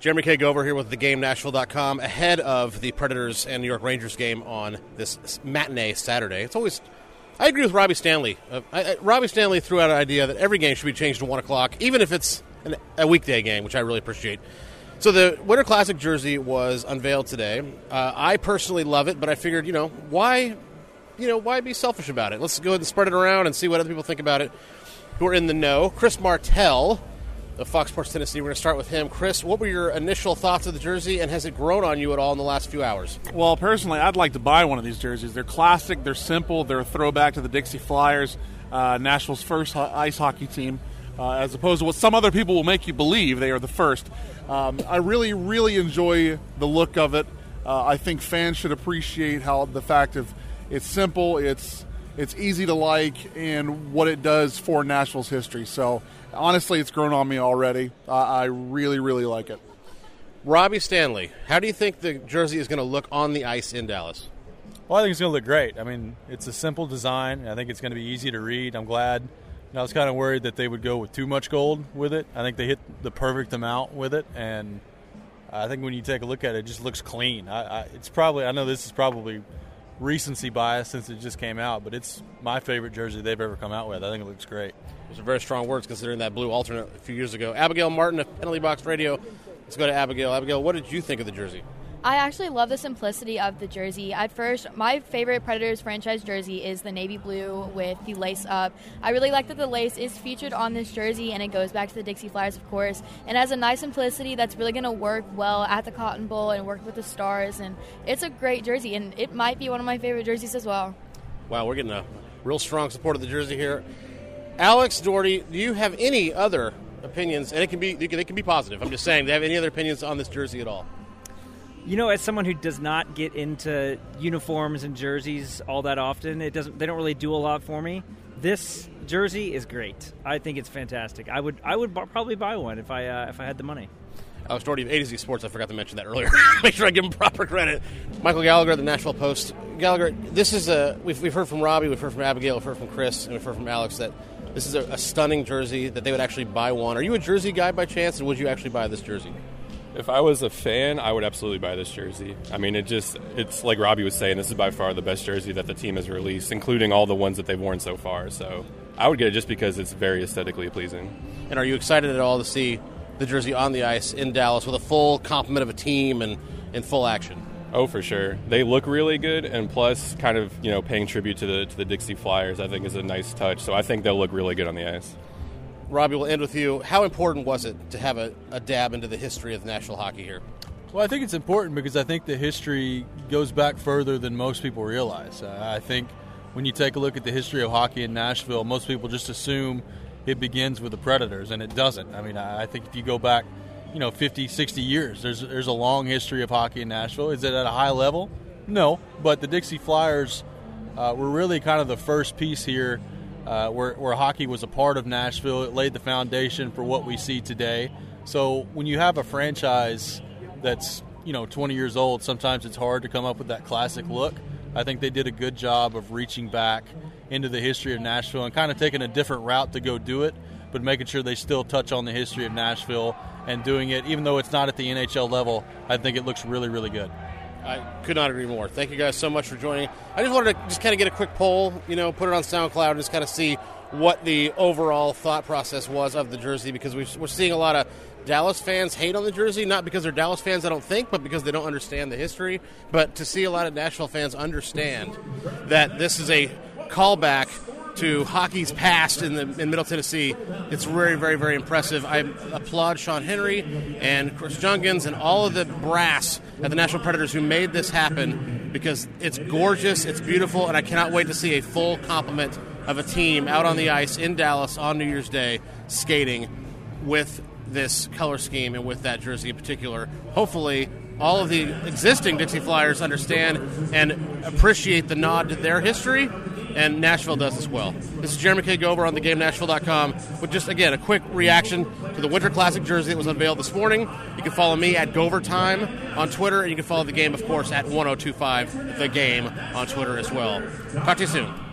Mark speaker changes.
Speaker 1: Jeremy K. Gover here with theGameNashville.com ahead of the Predators and New York Rangers game on this matinee Saturday. It's always. I agree with Robbie Stanley. Uh, I, I, Robbie Stanley threw out an idea that every game should be changed to 1 o'clock, even if it's an, a weekday game, which I really appreciate. So the Winter Classic jersey was unveiled today. Uh, I personally love it, but I figured, you know, why, you know, why be selfish about it? Let's go ahead and spread it around and see what other people think about it who are in the know. Chris Martell of Fox Sports Tennessee. We're going to start with him. Chris, what were your initial thoughts of the jersey, and has it grown on you at all in the last few hours?
Speaker 2: Well, personally, I'd like to buy one of these jerseys. They're classic, they're simple, they're a throwback to the Dixie Flyers, uh, Nashville's first ice hockey team. Uh, as opposed to what some other people will make you believe they are the first. Um, I really, really enjoy the look of it. Uh, I think fans should appreciate how the fact of it's simple, it's it's easy to like, and what it does for Nashville's history. So honestly, it's grown on me already. Uh, I really, really like it.
Speaker 1: Robbie Stanley, how do you think the jersey is going to look on the ice in Dallas?
Speaker 3: Well, I think it's going to look great. I mean, it's a simple design. I think it's going to be easy to read. I'm glad. You know, I was kind of worried that they would go with too much gold with it. I think they hit the perfect amount with it, and I think when you take a look at it, it just looks clean. I, I, it's probably I know this is probably recency bias since it just came out, but it's my favorite jersey they've ever come out with. I think it looks great.
Speaker 1: Those are very strong words considering that blue alternate a few years ago. Abigail Martin of Penalty Box Radio. Let's go to Abigail. Abigail, what did you think of the jersey?
Speaker 4: I actually love the simplicity of the jersey. At first, my favorite Predators franchise jersey is the navy blue with the lace up. I really like that the lace is featured on this jersey and it goes back to the Dixie Flyers, of course, and has a nice simplicity that's really going to work well at the Cotton Bowl and work with the Stars. And it's a great jersey, and it might be one of my favorite jerseys as well.
Speaker 1: Wow, we're getting a real strong support of the jersey here. Alex Doherty, do you have any other opinions? And it can be they can be positive. I'm just saying, do you have any other opinions on this jersey at all?
Speaker 5: You know, as someone who does not get into uniforms and jerseys all that often, it doesn't. They don't really do a lot for me. This jersey is great. I think it's fantastic. I would I would b- probably buy one if I uh, if I had the money.
Speaker 1: Alex Doherty of A to Z Sports. I forgot to mention that earlier. Make sure I give him proper credit. Michael Gallagher, the Nashville Post. Gallagher, this is a we've, we've heard from Robbie, we've heard from Abigail, we've heard from Chris, and we've heard from Alex that this is a, a stunning jersey that they would actually buy one. Are you a jersey guy by chance, and would you actually buy this jersey?
Speaker 6: If I was a fan, I would absolutely buy this jersey. I mean, it just, it's like Robbie was saying, this is by far the best jersey that the team has released, including all the ones that they've worn so far. So I would get it just because it's very aesthetically pleasing.
Speaker 1: And are you excited at all to see the jersey on the ice in Dallas with a full complement of a team and in full action?
Speaker 6: Oh, for sure. They look really good, and plus, kind of you know, paying tribute to the to the Dixie Flyers, I think is a nice touch. So I think they'll look really good on the ice.
Speaker 1: Robbie, we'll end with you. How important was it to have a, a dab into the history of national hockey here?
Speaker 3: Well, I think it's important because I think the history goes back further than most people realize. Uh, I think when you take a look at the history of hockey in Nashville, most people just assume it begins with the Predators, and it doesn't. I mean, I think if you go back, you know, 50, 60 years, there's there's a long history of hockey in Nashville. Is it at a high level? No, but the Dixie Flyers uh, were really kind of the first piece here uh, where, where hockey was a part of Nashville. It laid the foundation for what we see today. So when you have a franchise that's you know 20 years old, sometimes it's hard to come up with that classic look. I think they did a good job of reaching back into the history of Nashville and kind of taking a different route to go do it, but making sure they still touch on the history of Nashville and doing it, even though it's not at the NHL level. I think it looks really, really good.
Speaker 1: I could not agree more. Thank you guys so much for joining. I just wanted to just kind of get a quick poll, you know, put it on SoundCloud and just kind of see what the overall thought process was of the jersey because we are seeing a lot of Dallas fans hate on the jersey, not because they're Dallas fans, I don't think, but because they don't understand the history. But to see a lot of Nashville fans understand that this is a callback to hockey's past in the in Middle Tennessee. It's very, very, very impressive. I applaud Sean Henry and Chris Junkins and all of the brass at the Nashville Predators who made this happen because it's gorgeous, it's beautiful, and I cannot wait to see a full complement of a team out on the ice in Dallas on New Year's Day skating with this color scheme and with that jersey in particular. Hopefully, all of the existing Dixie Flyers understand and appreciate the nod to their history and Nashville does as well. This is Jeremy K. Gover on theGameNashville.com with just, again, a quick reaction to the Winter Classic jersey that was unveiled this morning. You can follow me at GoverTime on Twitter, and you can follow the game, of course, at 1025 The Game on Twitter as well. Talk to you soon.